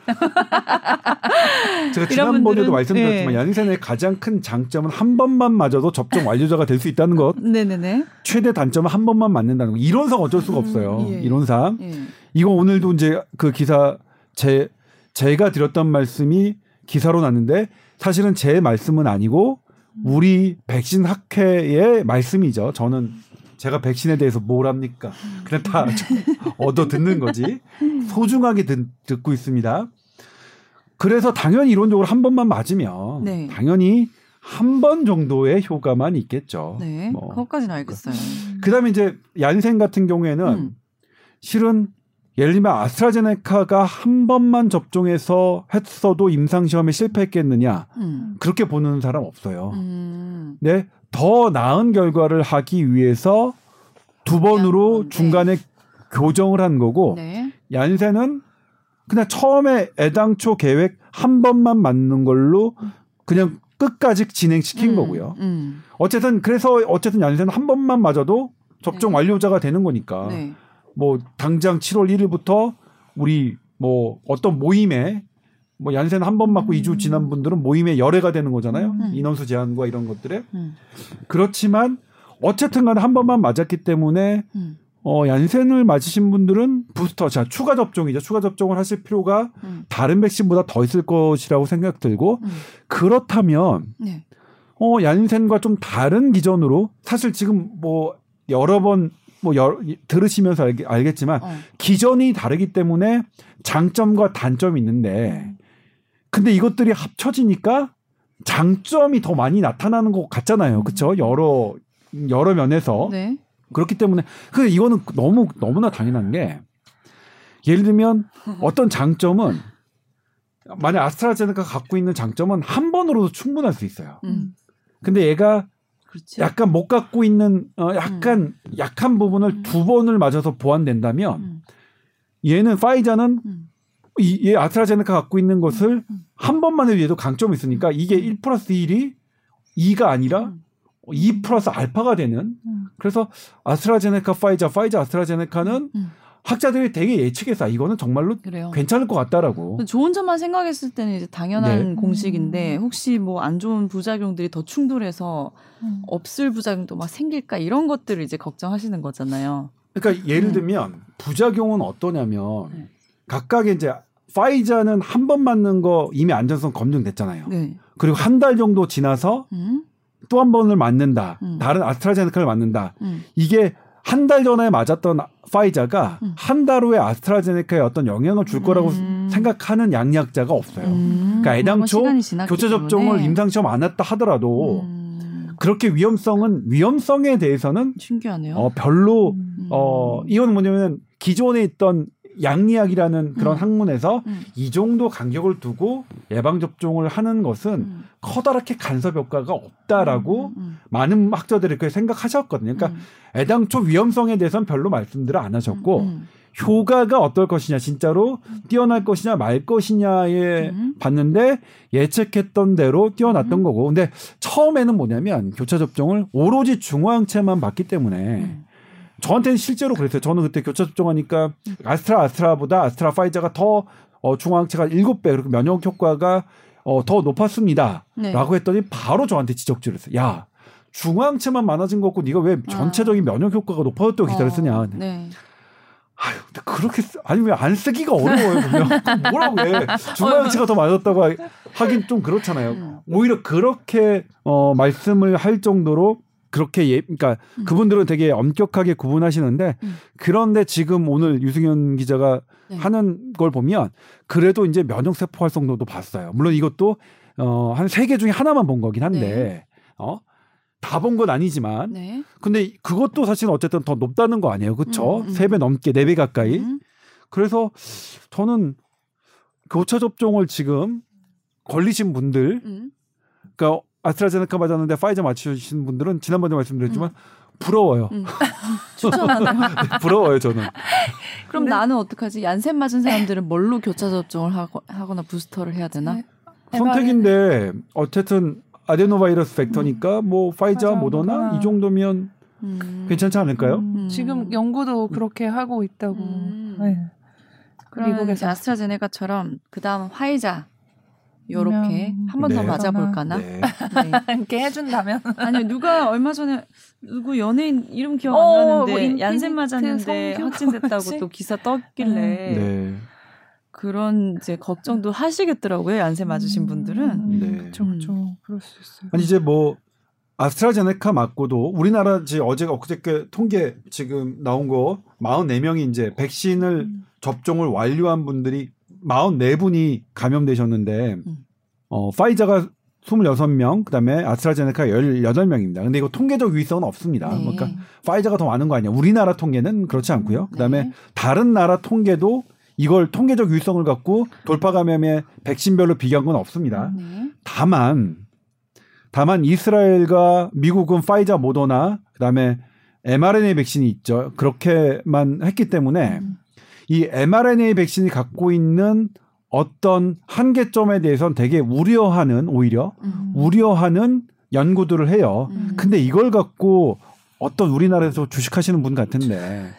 제가 지난번에도 말씀드렸지만 네. 얀센의 가장 큰 장점은 한 번만 맞아도 접종 완료자가 될 수 있다는 것. 네네네. 최대 단점은 한 번만 맞는다는 거. 이론상 어쩔 수가 음, 없어요. 음, 예. 이론상. 예. 이거 오늘도 이제 그 기사 제 제가 드렸던 말씀이 기사로 났는데 사실은 제 말씀은 아니고 우리 백신 학회의 말씀이죠. 저는 제가 백신에 대해서 뭘 합니까? 그냥 다 얻어 듣는 거지. 소중하게 듣, 듣고 있습니다. 그래서 당연히 이론적으로 한 번만 맞으면 네. 당연히 한 번 정도의 효과만 있겠죠. 네. 뭐. 그것까지는 알겠어요. 그다음에 이제 얀센 같은 경우에는 음. 실은 예를 들면 아스트라제네카가 한 번만 접종해서 했어도 임상 시험에 실패했겠느냐 음. 그렇게 보는 사람 없어요. 음. 네, 더 나은 결과를 하기 위해서 두 번으로 네. 중간에 교정을 한 거고 네. 얀센은 그냥 처음에 애당초 계획 한 번만 맞는 걸로 그냥 끝까지 진행시킨 음, 거고요. 음. 어쨌든 그래서 어쨌든 얀센은 한 번만 맞아도 접종 네. 완료자가 되는 거니까 네. 뭐 당장 7월 1일부터 우리 뭐 어떤 모임에 뭐 얀센 한 번 맞고 음. 2주 지난 분들은 모임에 열애가 되는 거잖아요. 음. 인원수 제한과 이런 것들에. 음. 그렇지만 어쨌든 간에 한 번만 맞았기 때문에 음. 어, 얀센을 맞으신 분들은 부스터, 자, 추가 접종이죠. 추가 접종을 하실 필요가 음. 다른 백신보다 더 있을 것이라고 생각 들고, 음. 그렇다면, 네. 어, 얀센과 좀 다른 기전으로, 사실 지금 뭐, 여러 번, 뭐, 여, 들으시면서 알 겠, 지만 어. 기전이 다르기 때문에 장점과 단점이 있는데, 근데 이것들이 합쳐지니까 장점이 더 많이 나타나는 것 같잖아요. 그렇죠? 여러 여러 면에서 네. 그렇기 때문에 그 이거는 너무 너무나 당연한 게 예를 들면 어떤 장점은 만약 아스트라제네카 갖고 있는 장점은 한 번으로도 충분할 수 있어요. 음. 근데 얘가 그렇지. 약간 못 갖고 있는 어 약간 음. 약한 부분을 음. 두 번을 맞아서 보완된다면 음. 얘는 파이자는 음. 이, 얘 아스트라제네카 갖고 있는 것을 음, 음. 한 번만 해도 얘도 강점이 있으니까 이게 1 플러스 1이 2가 아니라 2 플러스 알파가 되는 그래서 아스트라제네카 파이자 파이자 아스트라제네카는 학자들이 되게 예측해서 이거는 정말로 그래요. 괜찮을 것 같다라고. 좋은 점만 생각했을 때는 이제 당연한 네. 공식인데 혹시 뭐 안 좋은 부작용들이 더 충돌해서 음. 없을 부작용도 막 생길까 이런 것들을 이제 걱정하시는 거잖아요. 그러니까 예를 들면 부작용은 어떠냐면 네. 각각의 이제 파이자는 한 번 맞는 거 이미 안전성 검증됐잖아요. 네. 그리고 한 달 정도 지나서 음? 또한 번을 맞는다. 음. 다른 아스트라제네카를 맞는다. 음. 이게 한 달 전에 맞았던 파이자가 음. 한달 후에 아스트라제네카에 어떤 영향을 줄 거라고 음. 생각하는 양약자가 없어요. 음. 그러니까 애당초 교체 접종을 임상 시험 안 했다 하더라도 그렇게 위험성은 위험성에 대해서는 신기하네요. 어, 별로 어 이거는 뭐냐면 기존에 있던 양리학이라는 그런 음. 학문에서 음. 이 정도 간격을 두고 예방 접종을 하는 것은 음. 커다랗게 간섭 효과가 없다라고 음, 음, 음. 많은 학자들이 그렇게 생각하셨거든요. 그러니까 애당초 위험성에 대해서는 별로 말씀들을 안 하셨고 효과가 어떨 것이냐 진짜로 뛰어날 것이냐 말 것이냐에 봤는데 예측했던 대로 뛰어났던 거고 근데 처음에는 뭐냐면 교차 접종을 오로지 중화항체만 봤기 때문에 저한테는 실제로 그랬어요. 저는 그때 교차 접종하니까 아스트라 아스트라보다 아스트라 파이자가 더 어, 중앙체가 7배 그리고 면역 효과가 어, 더 높았습니다. 네. 라고 했더니 바로 저한테 지적질을 했어요. 야, 중앙체만 많아진 거고 네가 왜 전체적인 아. 면역 효과가 높아졌다고 기사를 어, 쓰냐. 네. 아유, 근데 그렇게 쓰, 아니 왜 안 쓰기가 어려워요, 그냥. 뭐라고 해. 중앙체가 더 많았다고 하긴 좀 그렇잖아요. 음. 오히려 그렇게 어 말씀을 할 정도로 그렇게 예, 그러니까 음. 그분들은 되게 엄격하게 구분하시는데 음. 그런데 지금 오늘 유승현 기자가 네. 하는 걸 보면 그래도 이제 면역 세포 활성도도 봤어요. 물론 이것도 어한 세 개 중에 하나만 본 거긴 한데 네. 어? 다 본 건 아니지만 네. 근데 그것도 사실 어쨌든 더 높다는 거 아니에요. 그렇죠? 음, 음. 3배 넘게 4배 가까이. 음. 그래서 저는 교차 접종을 지금 걸리신 분들 음. 그러니까 아스트라제네카 맞았는데 파이저 맞추신 분들은 지난번에 말씀드렸지만 음. 부러워요. 음. 추천하는 네, 부러워요 저는. 그럼 네. 나는 어떡하지? 얀센 맞은 사람들은 뭘로 교차 접종을 하거, 하거나 부스터를 해야 되나? 네. 선택인데 어쨌든 아데노바이러스 벡터니까 뭐 파이자, 모더나 모더나. 이 정도면 음. 괜찮지 않을까요? 음. 지금 연구도 그렇게 하고 있다고. 음. 네. 미국에서 아스트라제네카처럼 그 다음 화이자 요렇게 음. 한번 더 네. 맞아볼까나? 네. 네. 이렇게 해준다면? 아니요 누가 얼마 전에 누구 연예인 이름 기억 안 어, 나는데 뭐 얀센 맞았는데 확진됐다고 또 기사 떴길래 네. 그런 이제 걱정도 하시겠더라고요 얀센 맞으신 분들은. 음. 네. 그렇죠, 그렇죠. 그럴 수 있어요. 아니 이제 뭐 아스트라제네카 맞고도 우리나라 이제 어제가 엊그저께 통계 지금 나온 거 44명이 이제 백신을 음. 접종을 완료한 분들이 44분이 감염되셨는데 음. 어 파이자가 26명, 그다음에 아스트라제네카 18명입니다. 근데 이거 통계적 유의성은 없습니다. 네. 그러니까 파이자가 더 많은 거 아니야. 우리나라 통계는 그렇지 않고요. 그다음에 네. 다른 나라 통계도 이걸 통계적 유의성을 갖고 돌파 감염의 백신별로 비교한 건 없습니다. 네. 다만 다만 이스라엘과 미국은 파이자 모더나 그다음에 mRNA 백신이 있죠. 그렇게만 했기 때문에 음. 이 mRNA 백신이 갖고 있는 어떤 한계점에 대해서는 되게 우려하는 오히려 음. 우려하는 연구들을 해요. 음. 근데 이걸 갖고 어떤 우리나라에서 주식하시는 분 같은데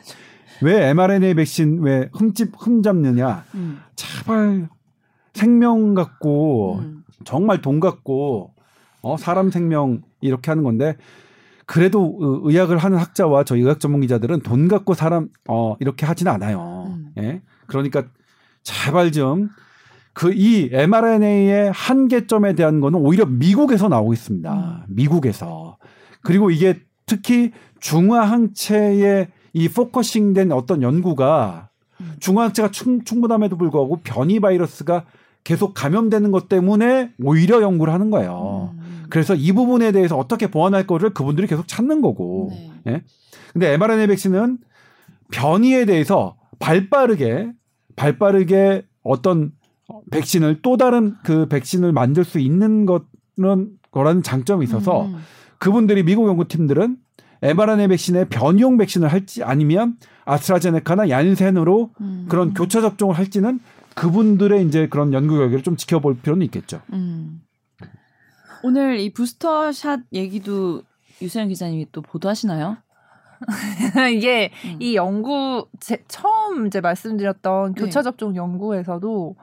왜 mRNA 백신 왜 흠집 흠 잡느냐? 음. 제발 생명 갖고 음. 정말 돈 갖고 어 사람 생명 이렇게 하는 건데 그래도 의학을 하는 학자와 저희 의학 전문 기자들은 돈 갖고 사람 어 이렇게 하지는 않아요. 음. 예. 그러니까 제발 좀 그 이 mRNA의 한계점에 대한 거는 오히려 미국에서 나오고 있습니다. 음. 미국에서. 그리고 이게 특히 중화 항체의 이 포커싱된 어떤 연구가 음. 중화 항체가 충, 충분함에도 불구하고 변이 바이러스가 계속 감염되는 것 때문에 오히려 연구를 하는 거예요. 음. 그래서 이 부분에 대해서 어떻게 보완할 거를 그분들이 계속 찾는 거고. 네. 예. 근데 mRNA 백신은 변이에 대해서 발빠르게 발빠르게 어떤 백신을 또 다른 그 백신을 만들 수 있는 것은 거라는 장점이 있어서 음. 그분들이 미국 연구팀들은 mRNA 백신의 변이용 백신을 할지 아니면 아스트라제네카나 얀센으로 음. 그런 교차 접종을 할지는 그분들의 이제 그런 연구 결과를 좀 지켜볼 필요는 있겠죠. 음. 오늘 이 부스터샷 얘기도 유세영 기자님이 또 보도하시나요? 이게 음. 이 연구 제, 처음 이제 말씀드렸던 네. 교차 접종 연구에서도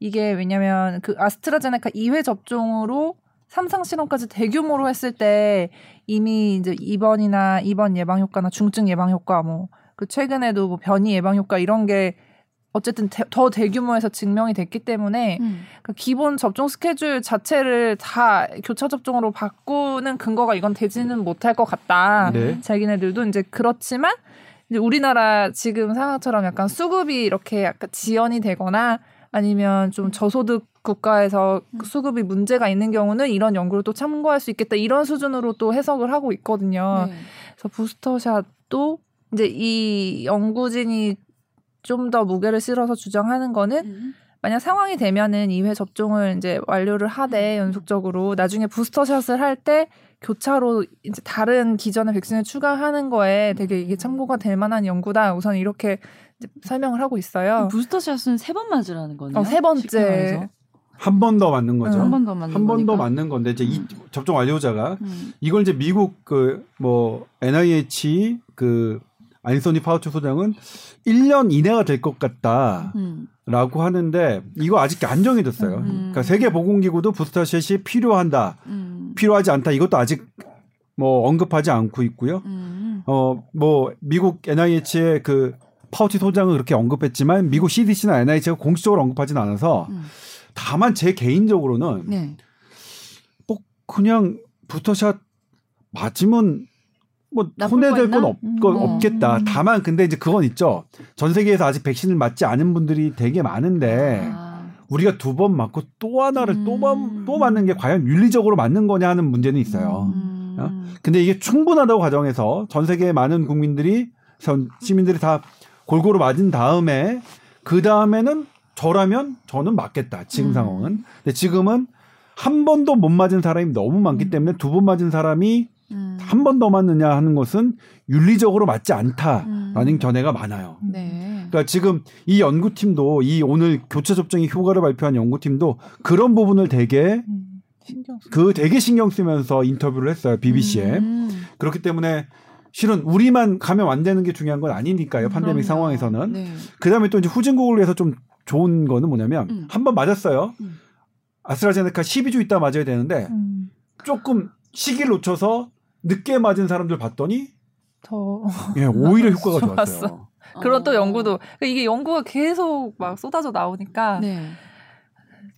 이게 왜냐면 그 아스트라제네카 2회 접종으로 삼상 실험까지 대규모로 했을 때 이미 이제 입원이나 입원 예방 효과나 중증 예방 효과 뭐 그 최근에도 뭐 변이 예방 효과 이런 게 어쨌든 대, 더 대규모에서 증명이 됐기 때문에 음. 그 기본 접종 스케줄 자체를 다 교차 접종으로 바꾸는 근거가 이건 되지는 못할 것 같다. 네. 자기네들도 이제 그렇지만 이제 우리나라 지금 상황처럼 약간 수급이 이렇게 약간 지연이 되거나 아니면 좀 저소득 국가에서 음. 수급이 문제가 있는 경우는 이런 연구를 또 참고할 수 있겠다 이런 수준으로 또 해석을 하고 있거든요. 네. 그래서 부스터샷도 이제 이 연구진이 좀 더 무게를 실어서 주장하는 거는 음. 만약 상황이 되면은 2회 접종을 이제 완료를 하되 음. 연속적으로 나중에 부스터샷을 할 때 교차로 이제 다른 기존의 백신을 추가하는 거에 되게 이게 참고가 될 만한 연구다. 우선 이렇게 설명을 하고 있어요. 부스터샷은 세 번 맞으라는 거네요. 어, 세 번째. 한 번 더 맞는 거죠. 한번 더 맞는 한 번 더 맞는 건데 이제 음. 이 접종 완료자가 음. 이걸 이제 미국 그 뭐 NIH 그 안소니 파우치 소장은 1년 이내가 될 것 같다라고 음. 하는데 이거 아직 안 정해졌어요. 음. 그러니까 세계 보건기구도 부스터샷이 필요한다, 음. 필요하지 않다 이것도 아직 뭐 언급하지 않고 있고요. 음. 어뭐 미국 NIH의 그 파우치 소장은 그렇게 언급했지만 미국 CDC나 NIH가 공식적으로 언급하지는 않아서 음. 다만 제 개인적으로는 네. 뭐 그냥 부스터샷 맞으면 뭐 손해될 건 없, 음. 없겠다. 다만 근데 이제 그건 있죠. 전 세계에서 아직 백신을 맞지 않은 분들이 되게 많은데 아. 우리가 두 번 맞고 또 하나를 음. 또, 또 맞는 게 과연 윤리적으로 맞는 거냐 하는 문제는 있어요. 음. 어? 근데 이게 충분하다고 가정해서 전 세계의 많은 국민들이 전 시민들이 다 골고루 맞은 다음에 그 다음에는 저라면 저는 맞겠다. 지금 음. 상황은. 근데 지금은 한 번도 못 맞은 사람이 너무 많기 음. 때문에 두 번 맞은 사람이 음. 한번 더 맞느냐 하는 것은 윤리적으로 맞지 않다라는 음. 견해가 많아요. 네. 그러니까 지금 이 연구팀도 이 오늘 교차 접종의 효과를 발표한 연구팀도 그런 부분을 되게 음. 그 되게 신경 쓰면서 인터뷰를 했어요 BBC에 음. 그렇기 때문에 실은 우리만 가면 안 되는 게 중요한 건 아니니까요 판데믹 상황에서는 네. 그다음에 또 이제 후진국을 위해서 좀 좋은 거는 뭐냐면 음. 한번 맞았어요 음. 아스트라제네카 12주 있다 맞아야 되는데 음. 조금 시기를 놓쳐서 늦게 맞은 사람들 봤더니 더 예, 오히려 효과가 좋았어요. 그런 또 어. 연구도 그러니까 이게 연구가 계속 막 쏟아져 나오니까 네.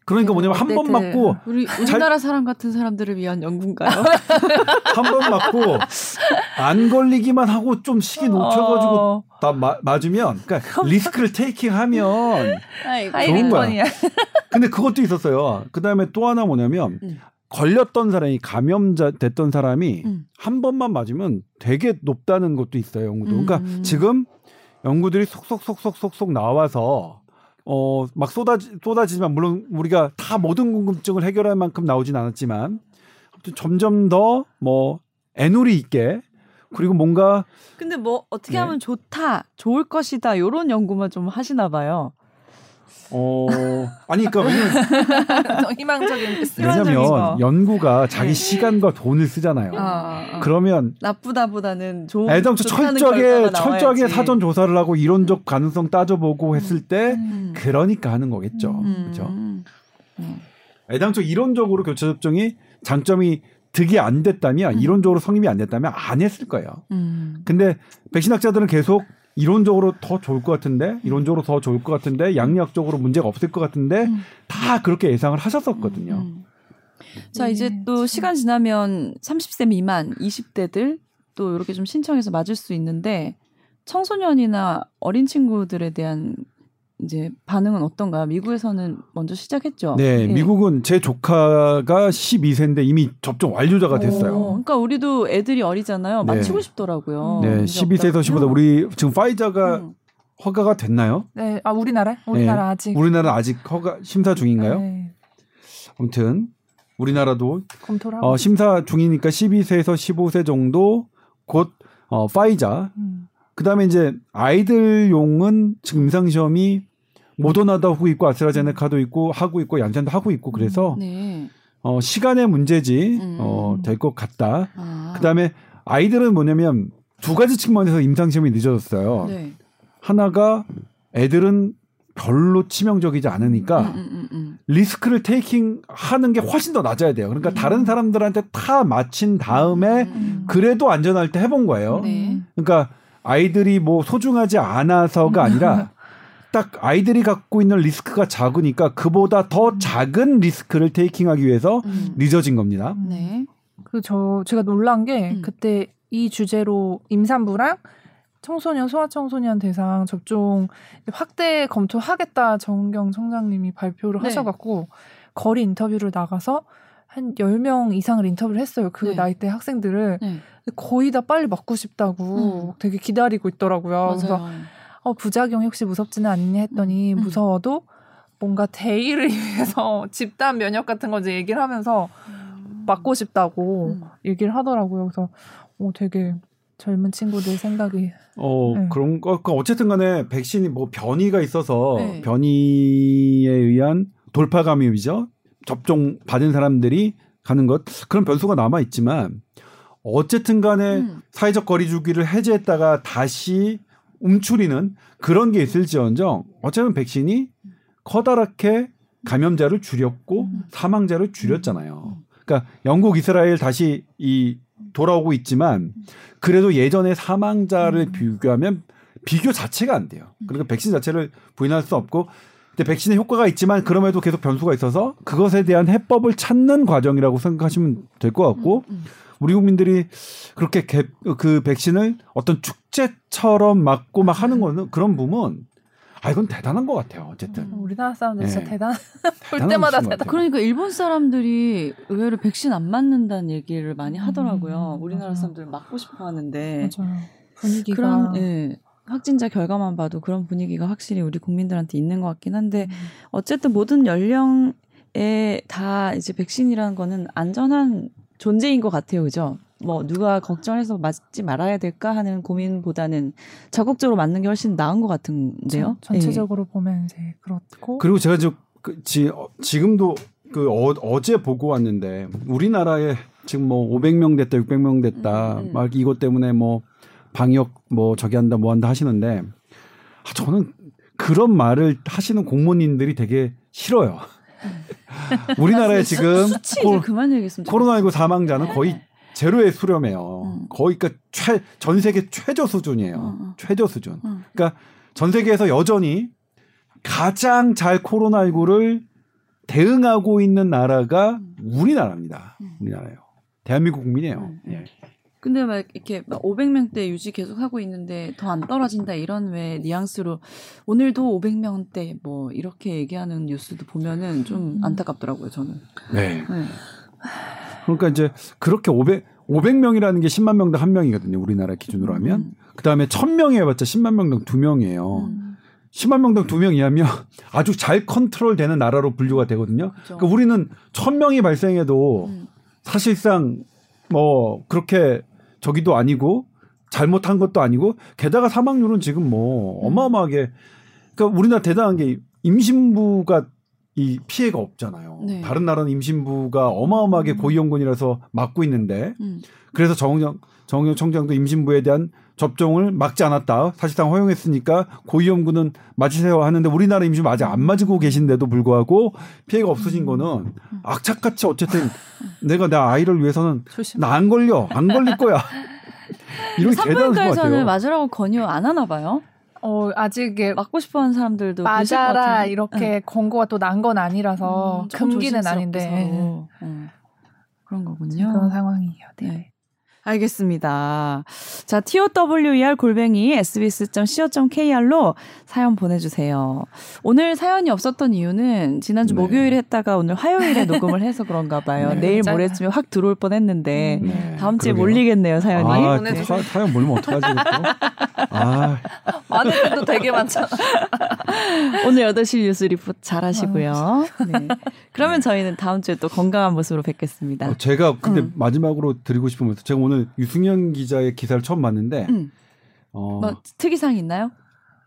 그러니까 뭐냐면 한 번 맞고 우리 우리나라 사람 같은 사람들을 위한 연구인가요? 한 번 맞고 안 걸리기만 하고 좀 시기 놓쳐가지고 어... 다 마, 맞으면 그러니까 리스크를 테이킹하면 좋은 거야. 근데 그것도 있었어요. 그 다음에 또 하나 뭐냐면 음. 걸렸던 사람이 감염자 됐던 사람이 음. 한 번만 맞으면 되게 높다는 것도 있어요 연구도. 그러니까 음. 지금 연구들이 속속속속속속 나와서 어 막 쏟아지 쏟아지지만 물론 우리가 다 모든 궁금증을 해결할 만큼 나오진 않았지만 아무튼 점점 더 뭐 애누리 있게 그리고 뭔가 근데 뭐 어떻게 네. 하면 좋다 좋을 것이다 요런 연구만 좀 하시나 봐요. 어 아니 그러니까 왜냐면 희망적인 왜냐면 연구가 자기 네. 시간과 돈을 쓰잖아요. 아, 아. 그러면 나쁘다보다는 좋은 애당초 철저하게 철저하게 사전 조사를 하고 이론적 가능성 따져보고 음. 했을 때 음. 그러니까 하는 거겠죠. 음. 그렇죠. 음. 애당초 이론적으로 교차 접종이 장점이 득이 안 됐다면 음. 이론적으로 성립이 안 됐다면 안 했을 거예요. 음. 근데 백신 학자들은 계속 이론적으로 더 좋을 것 같은데 이론적으로 더 좋을 것 같은데 양력적으로 문제가 없을 것 같은데 음. 다 그렇게 예상을 하셨었거든요. 음. 자 이제 네, 또 시간 지나면 30세 미만 20대들 또 이렇게 좀 신청해서 맞을 수 있는데 청소년이나 어린 친구들에 대한 이제 반응은 어떤가요? 미국에서는 먼저 시작했죠. 네, 네. 미국은 제 조카가 12세인데 이미 접종 완료자가 됐어요. 오, 그러니까 우리도 애들이 어리잖아요. 네. 맞히고 싶더라고요. 네, 12세에서 15세 우리 지금 파이자가 음. 허가가 됐나요? 네, 아 우리나라? 우리나라 네. 아직. 우리나라 아직 허가 심사 중인가요? 네. 아무튼 우리나라도 검토를 어, 심사 중이니까 12세에서 15세 정도 곧 어, 파이자. 음. 그다음에 이제 아이들용은 지금 임상 시험이 모더나도 하고 있고 아스트라제네카도 있고 하고 있고 양산도 하고 있고 그래서 네. 어, 시간의 문제지 음. 어, 될 것 같다. 아. 그다음에 아이들은 뭐냐면 두 가지 측면에서 임상 시험이 늦어졌어요. 네. 하나가 애들은 별로 치명적이지 않으니까 음, 음, 음, 음. 리스크를 테이킹 하는 게 훨씬 더 낮아야 돼요. 그러니까 음. 다른 사람들한테 다 마친 다음에 그래도 안전할 때 해본 거예요. 네. 그러니까 아이들이 뭐 소중하지 않아서가 아니라 딱 아이들이 갖고 있는 리스크가 작으니까 그보다 더 음. 작은 리스크를 테이킹하기 위해서 음. 늦어진 겁니다. 네. 그 저 제가 놀란 게 음. 그때 이 주제로 임산부랑 청소년 소아청소년 대상 접종 확대 검토하겠다 정경 청장님이 발표를 네. 하셔갖고 거리 인터뷰를 나가서 한 10명 이상을 인터뷰를 했어요. 그 네. 나이대 학생들을. 네. 거의 다 빨리 맞고 싶다고 음. 되게 기다리고 있더라고요. 맞아요. 그래서 어, 부작용이 혹시 무섭지는 않니 했더니 음. 음. 무서워도 뭔가 대의를 위해서 집단 면역 같은 거 이제 얘기를 하면서 음. 맞고 싶다고 음. 얘기를 하더라고요. 그래서 어, 되게 젊은 친구들 생각이 어 네. 그런 거 그러니까 어쨌든 간에 백신이 뭐 변이가 있어서 네. 변이에 의한 돌파 감염이죠 접종 받은 사람들이 가는 것 그런 변수가 남아 있지만 어쨌든 간에 음. 사회적 거리두기를 해제했다가 다시 움츠리는 그런 게 있을지언정 어쩌면 백신이 커다랗게 감염자를 줄였고 음. 사망자를 줄였잖아요. 그러니까 영국, 이스라엘 다시 이 돌아오고 있지만 그래도 예전에 사망자를 음. 비교하면 비교 자체가 안 돼요. 그러니까 백신 자체를 부인할 수 없고 근데 백신의 효과가 있지만 그럼에도 계속 변수가 있어서 그것에 대한 해법을 찾는 과정이라고 생각하시면 될 것 같고 음, 음. 우리 국민들이 그렇게 개, 그 백신을 어떤 축제처럼 맞고 막 하는 거는 그런 부분 아 이건 대단한 것 같아요. 어쨌든 음, 우리나라 사람들 네. 진짜 대단. 볼 때마다 대단. 그러니까 일본 사람들이 의외로 백신 안 맞는다는 얘기를 많이 음, 하더라고요. 음, 우리나라 사람들 맞고 싶어 하는데 맞아요. 분위기가 그런 예, 확진자 결과만 봐도 그런 분위기가 확실히 우리 국민들한테 있는 것 같긴 한데 음. 어쨌든 모든 연령에 다 이제 백신이라는 거는 안전한 존재인 것 같아요, 그죠? 뭐 누가 걱정해서 맞지 말아야 될까 하는 고민보다는 적극적으로 맞는 게 훨씬 나은 것 같은데요. 전, 체적으로 네. 보면 이제 그렇고 그리고 제가 저 그, 지, 어, 지금도 그 어, 제 보고 왔는데 우리나라에 지금 뭐 500명 됐다, 600명 됐다, 음, 음. 막 이것 때문에 뭐 방역 뭐 저기 한다 뭐 한다 하시는데 아, 저는 그런 말을 하시는 공무원님들이 되게 싫어요. 음. 우리나라에 지금 코, 코로나19 사망자는 거의 네. 제로에 수렴해요. 음. 거의 그러니까 최, 전 세계 최저 수준이에요. 음. 최저 수준. 음. 그러니까 전 세계에서 여전히 가장 잘 코로나19를 대응하고 있는 나라가 음. 우리나라입니다. 음. 우리나라예요. 대한민국 국민이에요. 예. 근데 막 이렇게 막 500명대 유지 계속 하고 있는데 더 안 떨어진다 이런 왜 뉘앙스로 오늘도 500명대 뭐 이렇게 얘기하는 뉴스도 보면은 좀 안타깝더라고요 저는. 네. 네. 그러니까 이제 그렇게 500 500명이라는 게 10만 명당 한 명이거든요. 우리나라 기준으로 하면. 음. 그 다음에 1000명이 해봤자 10만 명당 두 명이에요. 음. 10만 명당 두 명이하면 아주 잘 컨트롤되는 나라로 분류가 되거든요. 그렇죠. 그러니까 우리는 1000명이 발생해도 음. 사실상 뭐 그렇게 저기도 아니고 잘못한 것도 아니고 게다가 사망률은 지금 뭐 음. 어마어마하게 그러니까 우리나라 대단한 게 임신부가 이 피해가 없잖아요. 네. 다른 나라는 임신부가 어마어마하게 음. 고위험군이라서 막고 있는데 음. 그래서 정영 정영 청장도 임신부에 대한 접종을 막지 않았다. 사실상 허용했으니까 고위험군은 맞으세요 하는데 우리나라 임신부 아직 안 맞고 계신데도 불구하고 피해가 없어진 거는 음. 악착같이 어쨌든 내가 내 아이를 위해서는 나 안 걸려 안 걸릴 거야. 이런 대단한 것 같아요. 맞으라고 권유 안 하나 봐요. 어 아직 맞고 싶어하는 사람들도 맞아라 이렇게 응. 권고가 또 난 건 아니라서 음, 금기는 아닌데 음. 그런 거군요. 그런 상황이에요. 네. 네. 알겠습니다. 자, TOWER 골뱅이 sbs.co.kr로 사연 보내주세요. 오늘 사연이 없었던 이유는 지난주 네. 목요일에 했다가 오늘 화요일에 녹음을 해서 그런가 봐요. 네. 내일 모레쯤에 확 들어올 뻔 했는데, 음, 네. 다음 주에 그러게요. 몰리겠네요, 사연이. 아, 네. 사, 사연 몰리면 어떡하지, 아. 많은 분도 되게 많잖아. 오늘 8시 뉴스 리포트 잘 하시고요. 아, 네. 그러면 저희는 다음 주에 또 건강한 모습으로 뵙겠습니다. 어, 제가 근데 음. 마지막으로 드리고 싶은 말씀, 제가 오늘 유승현 기자의 기사를 처음 봤는데, 음. 어, 뭐 특이사항 있나요?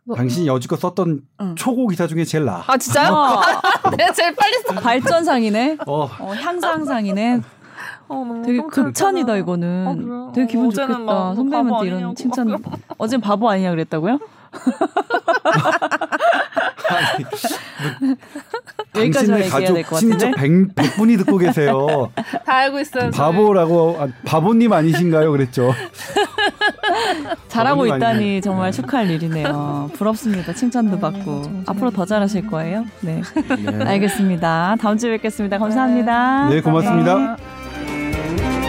뭐, 당신이 여지껏 썼던 응. 초고 기사 중에 제일 나. 아 진짜요? 어. 내가 제일 빨리 써. 발전상이네. 어. 어 향상상이네. 어, 되게 극찬이다 이거는. 어, 되게 기분 좋겠다. 선배님한테 이런 칭찬. 어젠 바보 아니냐 그랬다고요? 당신네 가족 친척 100, 100분이 듣고 계세요. 다 알고 있어요. 바보라고 아, 바보님 아니신가요? 그랬죠. 잘하고 있다니 아니네. 정말 축하할 일이네요. 부럽습니다. 칭찬도 네, 받고 앞으로 더 잘하실 거예요. 네. 네. 알겠습니다. 다음 주에 뵙겠습니다. 감사합니다. 네, 고맙습니다. 네. Thank you.